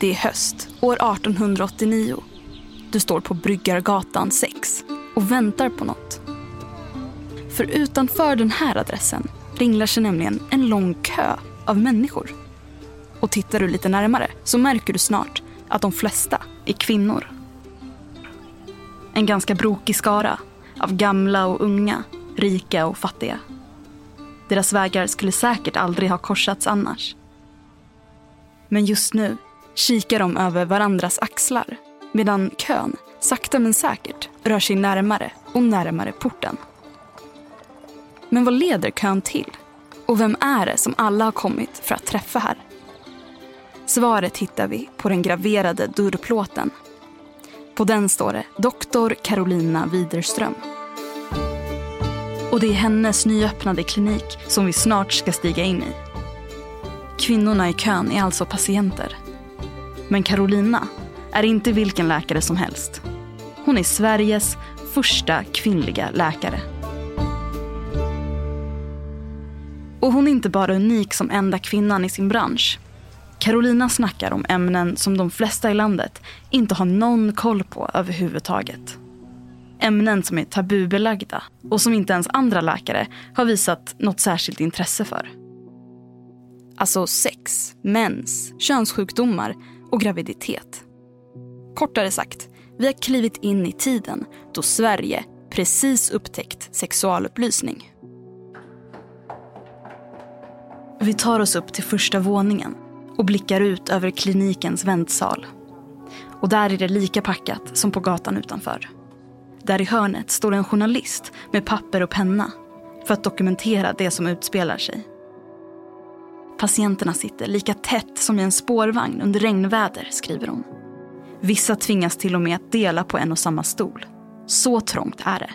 Det är höst, år 1889. Du står på Bryggargatan 6 och väntar på något. För utanför den här adressen ringlar sig nämligen en lång kö av människor. Och tittar du lite närmare så märker du snart att de flesta är kvinnor. En ganska brokig skara av gamla och unga, rika och fattiga. Deras vägar skulle säkert aldrig ha korsats annars. Men just nu kikar de över varandras axlar medan kön sakta men säkert rör sig närmare och närmare porten. Men vad leder kön till? Och vem är det som alla har kommit för att träffa här? Svaret hittar vi på den graverade dörrplåten. På den står det Doktor Carolina Widerström. Och det är hennes nyöppnade klinik som vi snart ska stiga in i. Kvinnorna i kön är alltså patienter. Men Carolina är inte vilken läkare som helst. Hon är Sveriges första kvinnliga läkare. Och hon är inte bara unik som enda kvinnan i sin bransch. Carolina snackar om ämnen som de flesta i landet inte har någon koll på överhuvudtaget. Ämnen som är tabubelagda och som inte ens andra läkare har visat något särskilt intresse för. Alltså sex, mens, könssjukdomar och graviditet. Kortare sagt, vi har klivit in i tiden då Sverige precis upptäckt sexualupplysning. Vi tar oss upp till första våningen och blickar ut över klinikens väntsal. Och där är det lika packat som på gatan utanför. Där i hörnet står en journalist med papper och penna för att dokumentera det som utspelar sig. Patienterna sitter lika tätt som i en spårvagn under regnväder, skriver hon. Vissa tvingas till och med att dela på en och samma stol. Så trångt är det.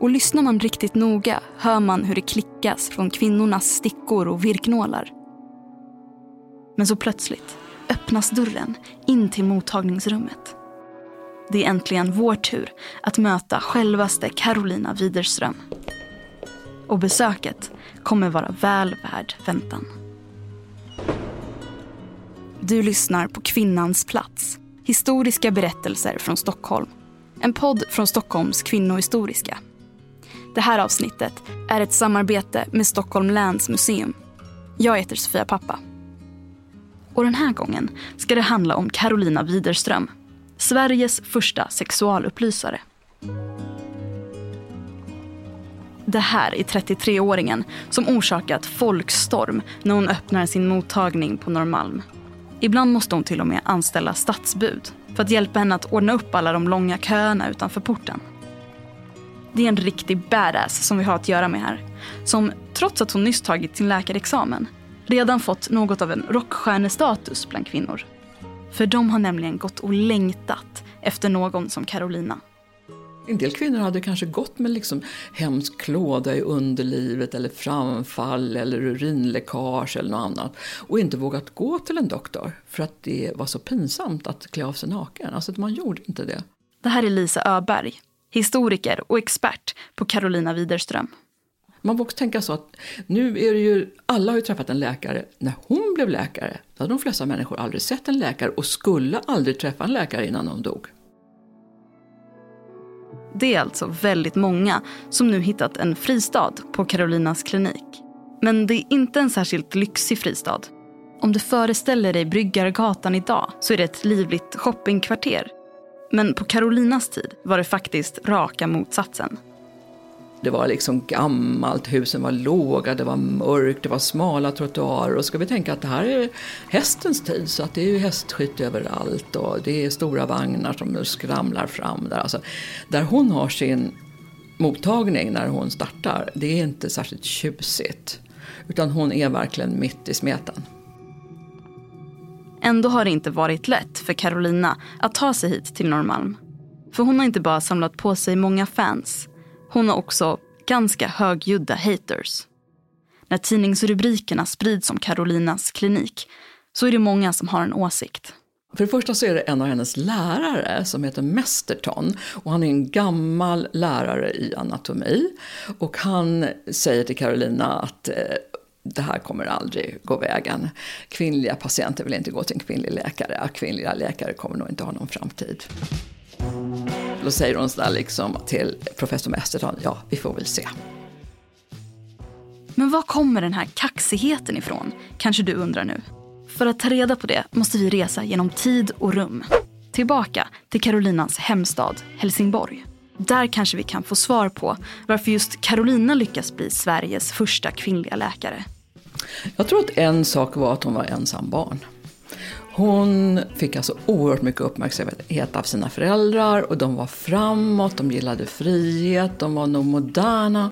Och lyssnar man riktigt noga hör man hur det klickas från kvinnornas stickor och virknålar. Men så plötsligt öppnas dörren in till mottagningsrummet. Det är äntligen vår tur att möta självaste Carolina Widerström. Och besöket kommer vara väl värd väntan. Du lyssnar på Kvinnans plats. Historiska berättelser från Stockholm. En podd från Stockholms kvinnohistoriska. Det här avsnittet är ett samarbete med Stockholm läns museum. Jag heter Sofia Pappa. Och den här gången ska det handla om Carolina Widerström. Sveriges första sexualupplysare. Det här är 33-åringen som orsakat folkstorm när hon öppnar sin mottagning på Norrmalm. Ibland måste hon till och med anställa stadsbud för att hjälpa henne att ordna upp alla de långa köerna utanför porten. Det är en riktig badass som vi har att göra med här. Som, trots att hon nyss tagit sin läkarexamen, redan fått något av en rockstjärnestatus bland kvinnor. För de har nämligen gått och längtat efter någon som Carolina. En del kvinnor hade kanske gått med liksom hemsk klåda i underlivet eller framfall eller urinläckage eller något annat och inte vågat gå till en doktor för att det var så pinsamt att klä av sig naken. Alltså man gjorde inte det. Det här är Lisa Öberg, historiker och expert på Carolina Widerström. Man får också tänka så att nu är det ju, alla har ju träffat en läkare. När hon blev läkare, hade de flesta människor aldrig sett en läkare och skulle aldrig träffa en läkare innan de dog. Det är alltså väldigt många som nu hittat en fristad på Karolinas klinik. Men det är inte en särskilt lyxig fristad. Om du föreställer dig Bryggargatan idag så är det ett livligt shoppingkvarter. Men på Karolinas tid var det faktiskt raka motsatsen. Det var liksom gammalt, husen var låga, det var mörkt, det var smala trottoarer. Och ska vi tänka att det här är hästens tid så att det är ju hästskit överallt och det är stora vagnar som skramlar fram där. Alltså, där hon har sin mottagning när hon startar, det är inte särskilt tjusigt. Utan hon är verkligen mitt i smeten. Ändå har det inte varit lätt för Carolina att ta sig hit till Norrmalm. För hon har inte bara samlat på sig många fans hon har också ganska högljudda haters. När tidningsrubrikerna sprids om Carolinas klinik så är det många som har en åsikt. För det första så är det en av hennes lärare som heter Mesterton och han är en gammal lärare i anatomi och han säger till Carolina att eh, det här kommer aldrig gå vägen. Kvinnliga patienter vill inte gå till en kvinnlig läkare. Kvinnliga läkare kommer nog inte ha någon framtid. Då säger hon sådär liksom till professor Mesterton, ja vi får väl se. Men var kommer den här kaxigheten ifrån? Kanske du undrar nu. För att ta reda på det måste vi resa genom tid och rum. Tillbaka till Carolinas hemstad Helsingborg. Där kanske vi kan få svar på varför just Carolina lyckas bli Sveriges första kvinnliga läkare. Jag tror att en sak var att hon var ensam barn. Hon fick alltså oerhört mycket uppmärksamhet av sina föräldrar och de var framåt, de gillade frihet, de var nog moderna.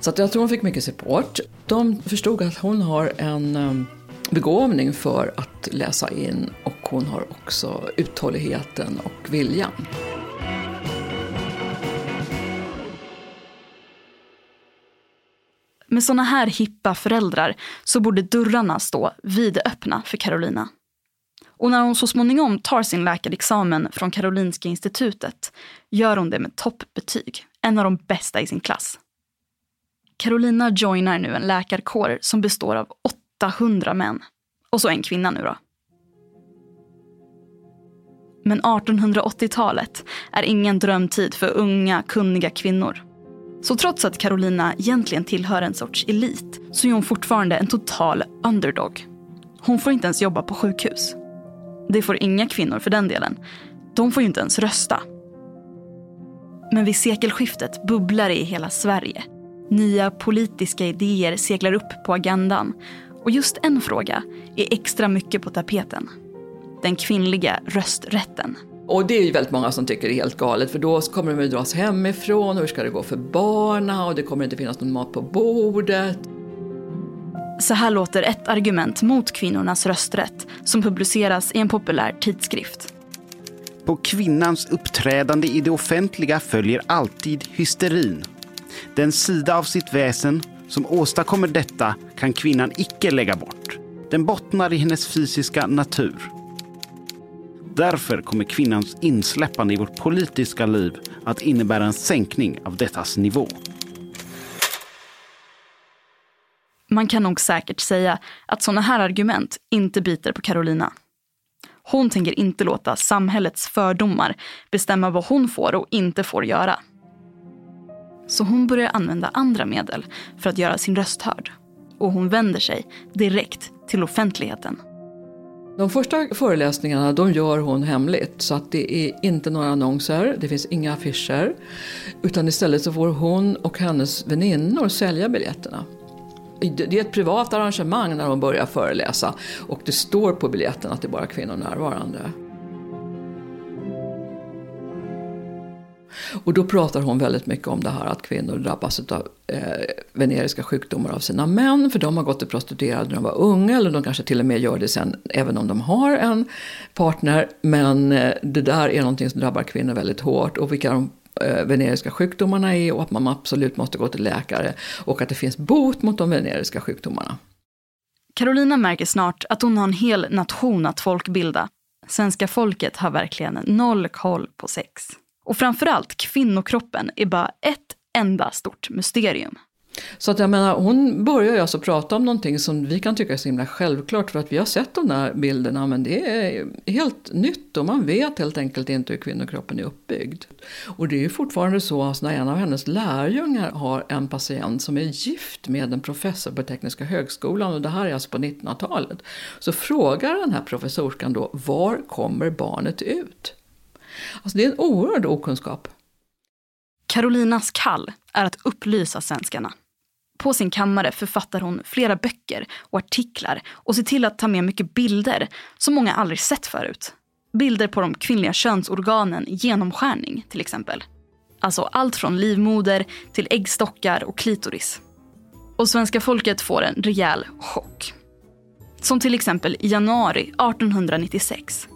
Så att jag tror hon fick mycket support. De förstod att hon har en ehm, begåvning för att läsa in och hon har också uthålligheten och viljan. Med såna här hippa föräldrar så borde dörrarna stå vidöppna för Carolina. Och när hon så småningom tar sin läkarexamen från Karolinska institutet gör hon det med toppbetyg, en av de bästa i sin klass. Carolina joinar nu en läkarkår som består av 800 män. Och så en kvinna nu då. Men 1880-talet är ingen drömtid för unga, kunniga kvinnor. Så trots att Carolina egentligen tillhör en sorts elit så är hon fortfarande en total underdog. Hon får inte ens jobba på sjukhus. Det får inga kvinnor för den delen. De får ju inte ens rösta. Men vid sekelskiftet bubblar det i hela Sverige. Nya politiska idéer seglar upp på agendan. Och just en fråga är extra mycket på tapeten. Den kvinnliga rösträtten. Och det är ju väldigt många som tycker det är helt galet för då kommer de ju dras hemifrån och hur ska det gå för barna och det kommer inte finnas någon mat på bordet. Så här låter ett argument mot kvinnornas rösträtt som publiceras i en populär tidskrift. På kvinnans uppträdande i det offentliga följer alltid hysterin. Den sida av sitt väsen som åstadkommer detta kan kvinnan icke lägga bort. Den bottnar i hennes fysiska natur. Därför kommer kvinnans insläppande i vårt politiska liv att innebära en sänkning av dettas nivå. Man kan nog säkert säga att sådana här argument inte biter på Carolina. Hon tänker inte låta samhällets fördomar bestämma vad hon får och inte får göra. Så hon börjar använda andra medel för att göra sin röst hörd. Och hon vänder sig direkt till offentligheten. De första föreläsningarna de gör hon hemligt så att det är inte några annonser, det finns inga affischer. Utan istället så får hon och hennes väninnor sälja biljetterna. Det är ett privat arrangemang när hon börjar föreläsa och det står på biljetten att det är bara kvinnor närvarande. Och då pratar hon väldigt mycket om det här att kvinnor drabbas av eh, veneriska sjukdomar av sina män. För de har gått till prostituerade när de var unga eller de kanske till och med gör det sen även om de har en partner. Men eh, det där är någonting som drabbar kvinnor väldigt hårt. Och vilka de Eh, veneriska sjukdomarna är och att man absolut måste gå till läkare. Och att det finns bot mot de veneriska sjukdomarna. Carolina märker snart att hon har en hel nation att folkbilda. Svenska folket har verkligen noll koll på sex. Och framförallt kvinnokroppen är bara ett enda stort mysterium. Så att jag menar, hon börjar ju alltså prata om någonting som vi kan tycka är så himla självklart för att vi har sett de där bilderna men det är helt nytt och man vet helt enkelt inte hur kvinnokroppen är uppbyggd. Och det är ju fortfarande så att när en av hennes lärjungar har en patient som är gift med en professor på Tekniska högskolan och det här är alltså på 1900-talet. Så frågar den här professorskan då, var kommer barnet ut? Alltså det är en oerhörd okunskap. Carolinas kall är att upplysa svenskarna. På sin kammare författar hon flera böcker och artiklar och ser till att ta med mycket bilder som många aldrig sett förut. Bilder på de kvinnliga könsorganen i genomskärning till exempel. Alltså allt från livmoder till äggstockar och klitoris. Och svenska folket får en rejäl chock. Som till exempel i januari 1896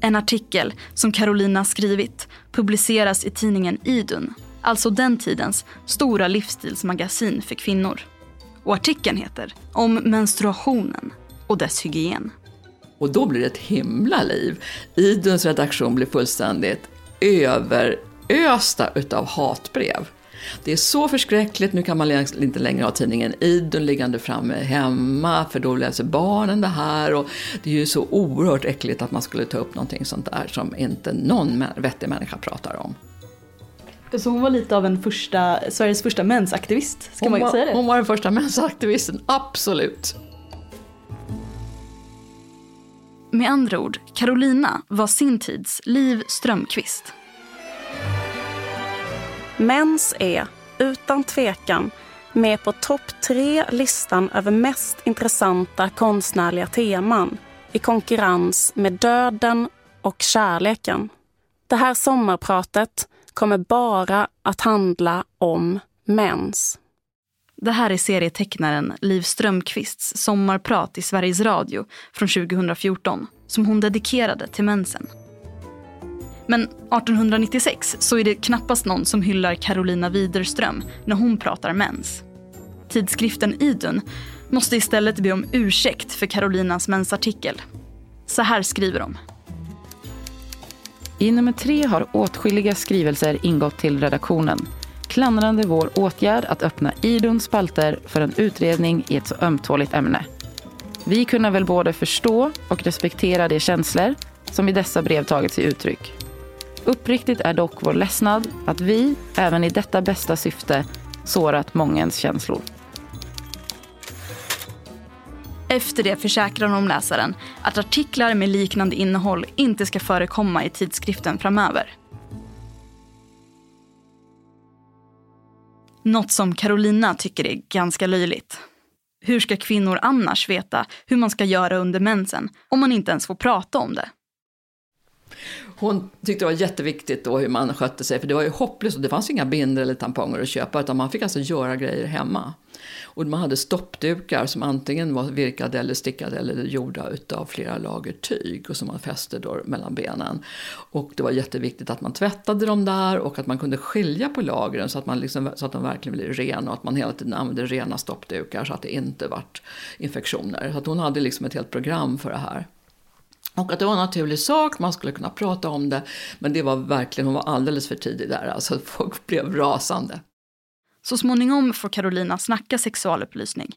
en artikel som Carolina skrivit publiceras i tidningen Idun, alltså den tidens stora livsstilsmagasin för kvinnor. Och artikeln heter Om menstruationen och dess hygien. Och då blir det ett himla liv. Iduns redaktion blir fullständigt överösta utav hatbrev. Det är så förskräckligt, nu kan man inte längre ha tidningen Idun liggande framme hemma för då läser barnen det här och det är ju så oerhört äckligt att man skulle ta upp någonting sånt där som inte någon vettig människa pratar om. Så hon var lite av en första, Sveriges första mensaktivist, ska hon man var, säga det? Hon var den första mensaktivisten, absolut. Med andra ord, Carolina var sin tids Liv Strömquist. Mens är, utan tvekan, med på topp tre-listan över mest intressanta konstnärliga teman i konkurrens med döden och kärleken. Det här sommarpratet kommer bara att handla om mens. Det här är serietecknaren Liv Strömquists sommarprat i Sveriges Radio från 2014 som hon dedikerade till mensen. Men 1896 så är det knappast någon som hyllar Carolina Widerström när hon pratar mens. Tidskriften Idun måste istället be om ursäkt för Carolinas mensartikel. Så här skriver de. I nummer tre har åtskilliga skrivelser ingått till redaktionen klandrande vår åtgärd att öppna Iduns spalter för en utredning i ett så ömtåligt ämne. Vi kunna väl både förstå och respektera de känslor som i dessa brev tagit sig uttryck. Uppriktigt är dock vår ledsnad att vi, även i detta bästa syfte, sårat mångens känslor. Efter det försäkrar de läsaren att artiklar med liknande innehåll inte ska förekomma i tidskriften framöver. Något som Carolina tycker är ganska löjligt. Hur ska kvinnor annars veta hur man ska göra under mensen om man inte ens får prata om det? Hon tyckte det var jätteviktigt då hur man skötte sig, för det var ju hopplöst och det fanns inga binder eller tamponger att köpa, utan man fick alltså göra grejer hemma. Och man hade stoppdukar som antingen var virkade eller stickade eller gjorda utav flera lager tyg och som man fäste då mellan benen. Och det var jätteviktigt att man tvättade dem där och att man kunde skilja på lagren så att, man liksom, så att de verkligen blev rena och att man hela tiden använde rena stoppdukar så att det inte vart infektioner. Så att hon hade liksom ett helt program för det här. Och att det var en naturlig sak, man skulle kunna prata om det. Men det var verkligen, hon var alldeles för tidig där, alltså folk blev rasande. Så småningom får Carolina snacka sexualupplysning.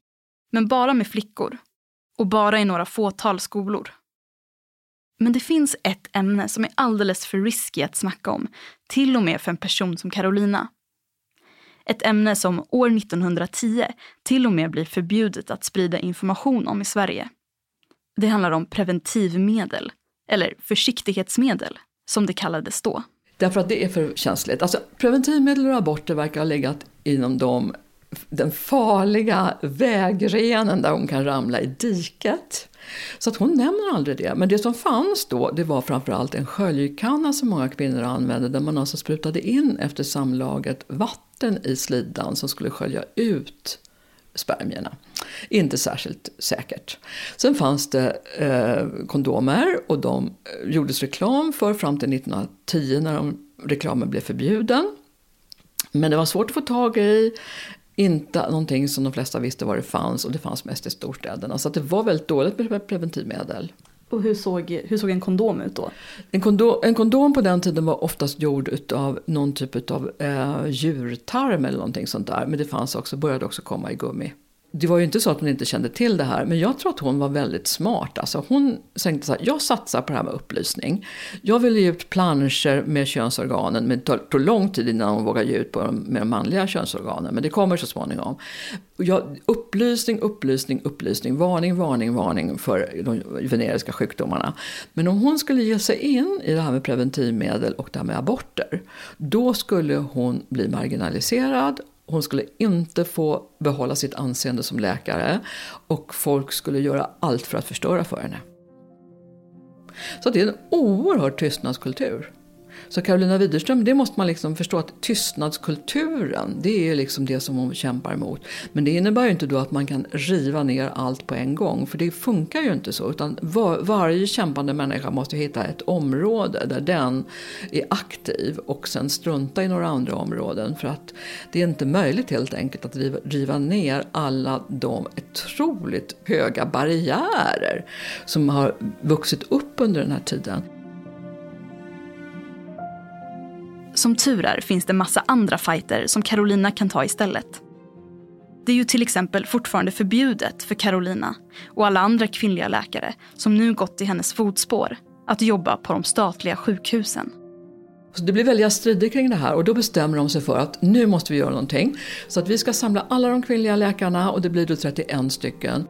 Men bara med flickor. Och bara i några fåtal skolor. Men det finns ett ämne som är alldeles för risky att snacka om. Till och med för en person som Carolina. Ett ämne som år 1910 till och med blir förbjudet att sprida information om i Sverige. Det handlar om preventivmedel, eller försiktighetsmedel, som det kallades då. Därför att det är för känsligt. Alltså, preventivmedel och aborter verkar ha legat inom de, den farliga vägrenen där hon kan ramla i diket. Så att hon nämner aldrig det. Men det som fanns då det var framförallt en sköljkanna som många kvinnor använde där man alltså sprutade in efter samlaget vatten i slidan som skulle skölja ut spermierna. Inte särskilt säkert. Sen fanns det eh, kondomer och de eh, gjordes reklam för fram till 1910 när de, reklamen blev förbjuden. Men det var svårt att få tag i. Inte någonting som de flesta visste var det fanns och det fanns mest i storstäderna. Så det var väldigt dåligt med preventivmedel. Och hur såg, hur såg en kondom ut då? En kondom, en kondom på den tiden var oftast gjord av någon typ av eh, djurtarm eller någonting sånt där. Men det fanns också, började också komma i gummi det var ju inte så att hon inte kände till det här, men jag tror att hon var väldigt smart. Alltså hon tänkte så här, jag satsar på det här med upplysning. Jag vill ge ut planscher med könsorganen, men det tog lång tid innan hon vågade ge ut på de, med de manliga könsorganen, men det kommer så småningom. Jag, upplysning, upplysning, upplysning, varning, varning, varning för de veneriska sjukdomarna. Men om hon skulle ge sig in i det här med preventivmedel och det här med aborter, då skulle hon bli marginaliserad hon skulle inte få behålla sitt anseende som läkare och folk skulle göra allt för att förstöra för henne. Så det är en oerhörd tystnadskultur. Så Carolina Widerström, det måste man liksom förstå att tystnadskulturen, det är liksom det som hon kämpar emot. Men det innebär ju inte då att man kan riva ner allt på en gång, för det funkar ju inte så. Utan var, varje kämpande människa måste hitta ett område där den är aktiv och sen strunta i några andra områden. För att det är inte möjligt helt enkelt att riva, riva ner alla de otroligt höga barriärer som har vuxit upp under den här tiden. Som tur är finns det massa andra fighter som Carolina kan ta istället. Det är ju till exempel fortfarande förbjudet för Carolina och alla andra kvinnliga läkare som nu gått i hennes fotspår att jobba på de statliga sjukhusen. Så det blir väldiga strider kring det här och då bestämmer de sig för att nu måste vi göra någonting. Så att vi ska samla alla de kvinnliga läkarna och det blir då 31 stycken.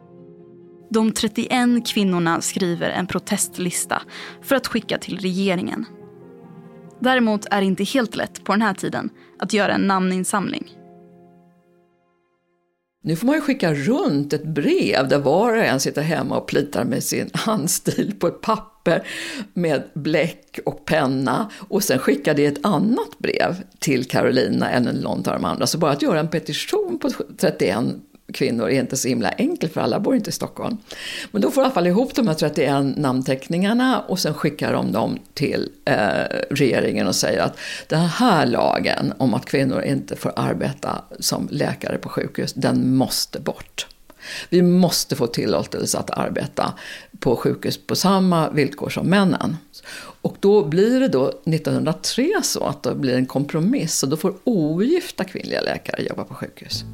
De 31 kvinnorna skriver en protestlista för att skicka till regeringen. Däremot är det inte helt lätt på den här tiden att göra en namninsamling. Nu får man ju skicka runt ett brev där var och en sitter hemma och plitar med sin handstil på ett papper med bläck och penna och sen skicka det ett annat brev till Carolina än någon av de andra. Så bara att göra en petition på 31 kvinnor är inte så himla enkelt för alla bor inte i Stockholm. Men då får i alla fall ihop de här 31 namnteckningarna och sen skickar de dem till eh, regeringen och säger att den här lagen om att kvinnor inte får arbeta som läkare på sjukhus, den måste bort. Vi måste få tillåtelse att arbeta på sjukhus på samma villkor som männen. Och då blir det då 1903 så att det blir en kompromiss och då får ogifta kvinnliga läkare jobba på sjukhus.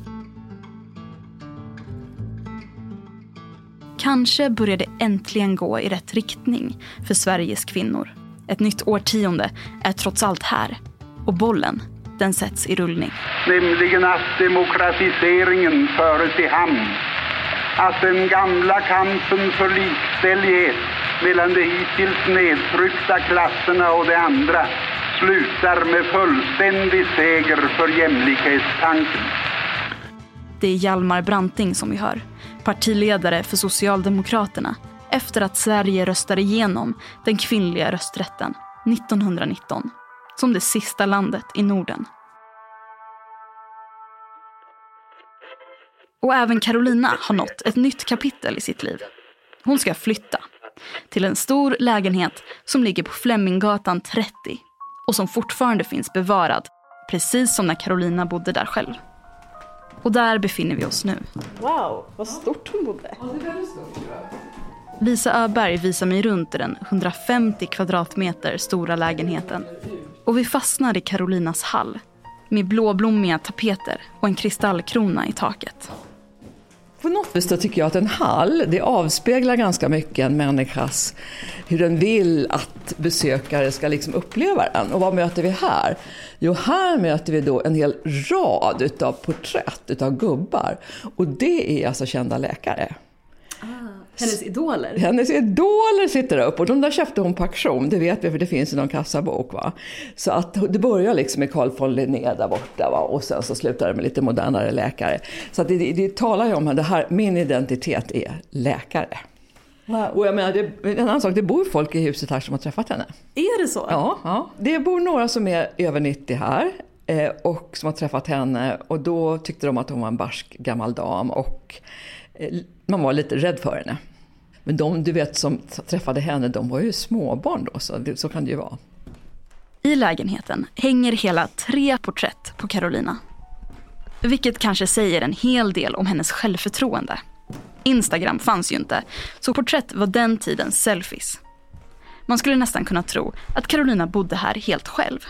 Kanske börjar det äntligen gå i rätt riktning för Sveriges kvinnor. Ett nytt årtionde är trots allt här. Och bollen, den sätts i rullning. Nämligen att demokratiseringen föres i hamn. Att den gamla kampen för likställighet mellan de hittills nedtryckta klasserna och de andra slutar med fullständig seger för jämlikhetstanken. Det är Hjalmar Branting som vi hör partiledare för Socialdemokraterna efter att Sverige röstade igenom den kvinnliga rösträtten 1919 som det sista landet i Norden. Och även Carolina har nått ett nytt kapitel i sitt liv. Hon ska flytta till en stor lägenhet som ligger på Fleminggatan 30 och som fortfarande finns bevarad, precis som när Carolina bodde där själv. Och där befinner vi oss nu. Wow, vad stort hon bodde. Lisa Öberg visar mig runt i den 150 kvadratmeter stora lägenheten. Och vi fastnar i Carolinas hall med blåblommiga tapeter och en kristallkrona i taket. På något vis tycker jag att en hall, det avspeglar ganska mycket en människas, hur den vill att besökare ska liksom uppleva den. Och vad möter vi här? Jo, här möter vi då en hel rad utav porträtt utav gubbar. Och det är alltså kända läkare. Ah. Hennes idoler? Hennes idoler sitter upp och de där köpte hon på auktion, det vet vi för det finns i någon kassabok. Va? Så att det börjar liksom med Carl von Linné där borta va? och sen så slutar det med lite modernare läkare. Så att det, det, det talar ju om att det här, min identitet är läkare. Wow. Och jag menar, det, en annan sak, det bor folk i huset här som har träffat henne. Är det så? Ja, ja. det bor några som är över 90 här eh, och som har träffat henne och då tyckte de att hon var en barsk gammal dam och man var lite rädd för henne. Men de du vet som träffade henne, de var ju småbarn då, så, det, så kan det ju vara. I lägenheten hänger hela tre porträtt på Carolina. Vilket kanske säger en hel del om hennes självförtroende. Instagram fanns ju inte, så porträtt var den tidens selfies. Man skulle nästan kunna tro att Carolina bodde här helt själv.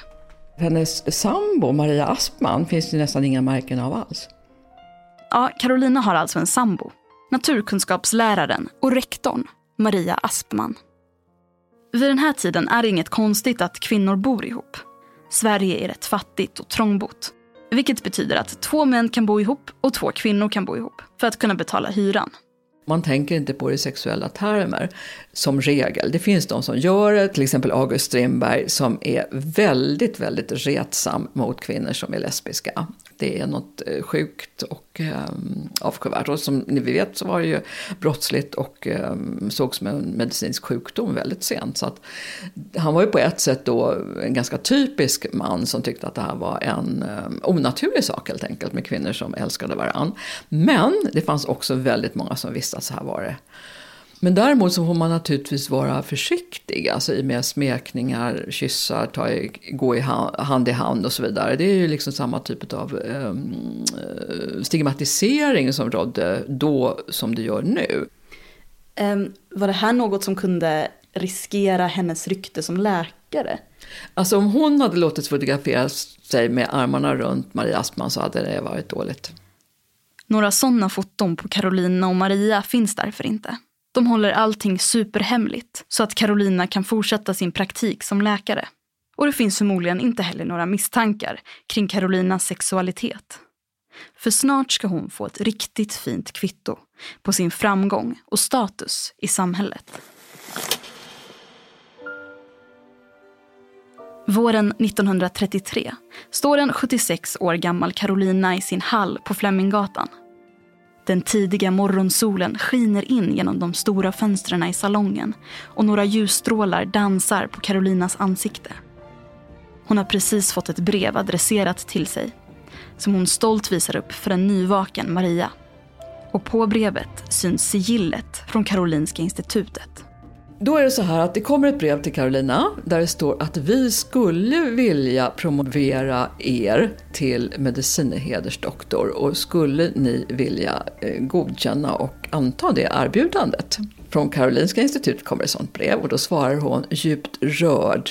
Hennes sambo Maria Aspman finns det nästan inga märken av alls. Ja, Carolina har alltså en sambo naturkunskapsläraren och rektorn Maria Aspman. Vid den här tiden är det inget konstigt att kvinnor bor ihop. Sverige är rätt fattigt och trångbott. Vilket betyder att två män kan bo ihop och två kvinnor kan bo ihop för att kunna betala hyran. Man tänker inte på det i sexuella termer som regel. Det finns de som gör det, till exempel August Strindberg som är väldigt, väldigt retsam mot kvinnor som är lesbiska. Det är något eh, sjukt och eh, avskyvärt. Och som ni vet så var det ju brottsligt och eh, sågs som en medicinsk sjukdom väldigt sent. Så att, han var ju på ett sätt då en ganska typisk man som tyckte att det här var en eh, onaturlig sak helt enkelt med kvinnor som älskade varann. Men det fanns också väldigt många som visste att så här var det. Men däremot så får man naturligtvis vara försiktig alltså i med smekningar, kyssar, ta i, gå i hand, i hand och så vidare. Det är ju liksom samma typ av um, stigmatisering som rådde då som det gör nu. Um, var det här något som kunde riskera hennes rykte som läkare? läkare. Alltså om hon hade låtit fotografera sig med armarna runt Maria Aspman så hade det varit dåligt. Några sådana foton på Carolina och Maria finns därför inte. De håller allting superhemligt så att Carolina kan fortsätta sin praktik som läkare. Och det finns förmodligen inte heller några misstankar kring Carolinas sexualitet. För snart ska hon få ett riktigt fint kvitto på sin framgång och status i samhället. Våren 1933 står en 76 år gammal Carolina i sin hall på Fleminggatan. Den tidiga morgonsolen skiner in genom de stora fönstren i salongen och några ljusstrålar dansar på Carolinas ansikte. Hon har precis fått ett brev adresserat till sig som hon stolt visar upp för en nyvaken Maria. Och på brevet syns sigillet från Karolinska institutet. Då är det så här att det kommer ett brev till Carolina där det står att vi skulle vilja promovera er till medicinhedersdoktor och skulle ni vilja eh, godkänna och anta det erbjudandet. Från Karolinska institutet kommer ett sånt brev och då svarar hon djupt rörd,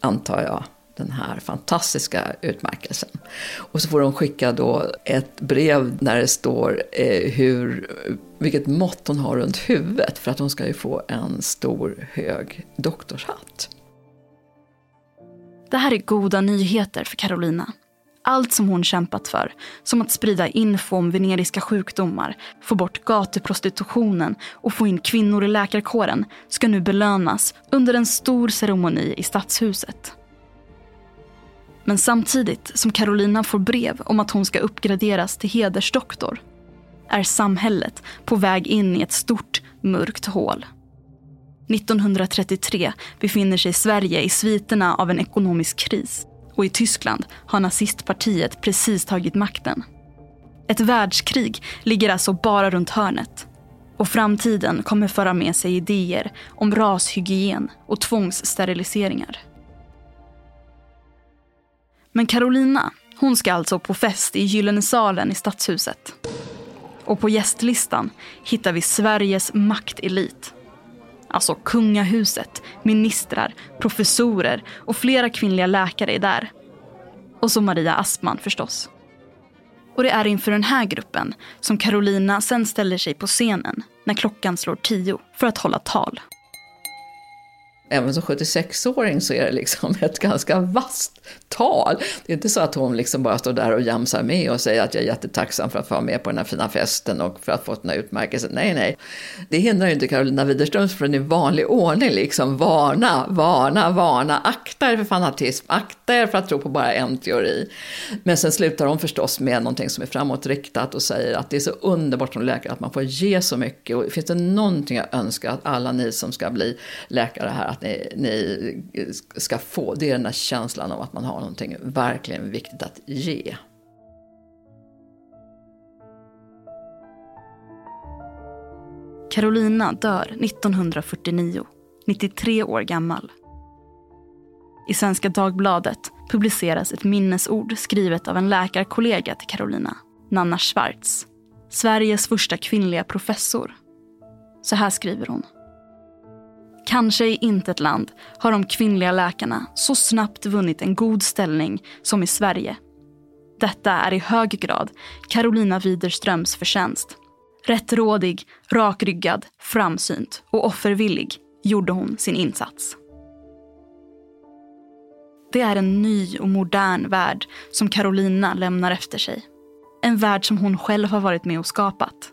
antar jag, den här fantastiska utmärkelsen. Och så får de skicka då ett brev där det står eh, hur, vilket mått hon har runt huvudet för att hon ska ju få en stor hög doktorshatt. Det här är goda nyheter för Carolina. Allt som hon kämpat för, som att sprida info om veneriska sjukdomar, få bort gatuprostitutionen och få in kvinnor i läkarkåren, ska nu belönas under en stor ceremoni i stadshuset. Men samtidigt som Carolina får brev om att hon ska uppgraderas till hedersdoktor är samhället på väg in i ett stort, mörkt hål. 1933 befinner sig Sverige i sviterna av en ekonomisk kris och i Tyskland har nazistpartiet precis tagit makten. Ett världskrig ligger alltså bara runt hörnet och framtiden kommer föra med sig idéer om rashygien och tvångssteriliseringar. Men Carolina, hon ska alltså på fest i Gyllene salen i Stadshuset. Och på gästlistan hittar vi Sveriges maktelit. Alltså kungahuset, ministrar, professorer och flera kvinnliga läkare är där. Och så Maria Aspman förstås. Och det är inför den här gruppen som Carolina sen ställer sig på scenen när klockan slår tio för att hålla tal även som 76-åring så är det liksom ett ganska vasst tal. Det är inte så att hon liksom bara står där och jamsar med och säger att jag är jättetacksam för att få vara med på den här fina festen och för att få den här utmärkelsen. Nej, nej. Det hindrar ju inte Karolina Widerström från i vanlig ordning liksom varna, varna, varna. Akta er för fanatism, akta er för att tro på bara en teori. Men sen slutar hon förstås med någonting som är framåtriktat och säger att det är så underbart som läkare att man får ge så mycket. Och finns det någonting jag önskar att alla ni som ska bli läkare här att ni, ni ska få, det är den där känslan av att man har någonting verkligen viktigt att ge. Carolina dör 1949, 93 år gammal. I Svenska Dagbladet publiceras ett minnesord skrivet av en läkarkollega till Carolina, Nanna Schwartz. Sveriges första kvinnliga professor. Så här skriver hon. Kanske i intet land har de kvinnliga läkarna så snabbt vunnit en god ställning som i Sverige. Detta är i hög grad Carolina Widerströms förtjänst. Rättrådig, rakryggad, framsynt och offervillig gjorde hon sin insats. Det är en ny och modern värld som Carolina lämnar efter sig. En värld som hon själv har varit med och skapat.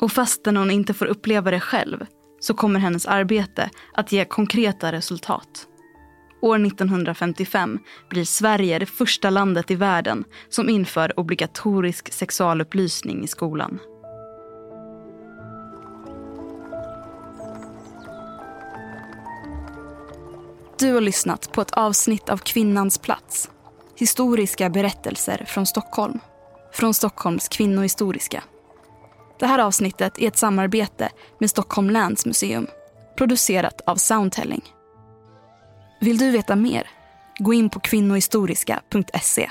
Och fastän hon inte får uppleva det själv så kommer hennes arbete att ge konkreta resultat. År 1955 blir Sverige det första landet i världen som inför obligatorisk sexualupplysning i skolan. Du har lyssnat på ett avsnitt av Kvinnans plats. Historiska berättelser från Stockholm. Från Stockholms kvinnohistoriska. Det här avsnittet är ett samarbete med Stockholm Läns museum. Producerat av Soundtelling. Vill du veta mer? Gå in på kvinnohistoriska.se.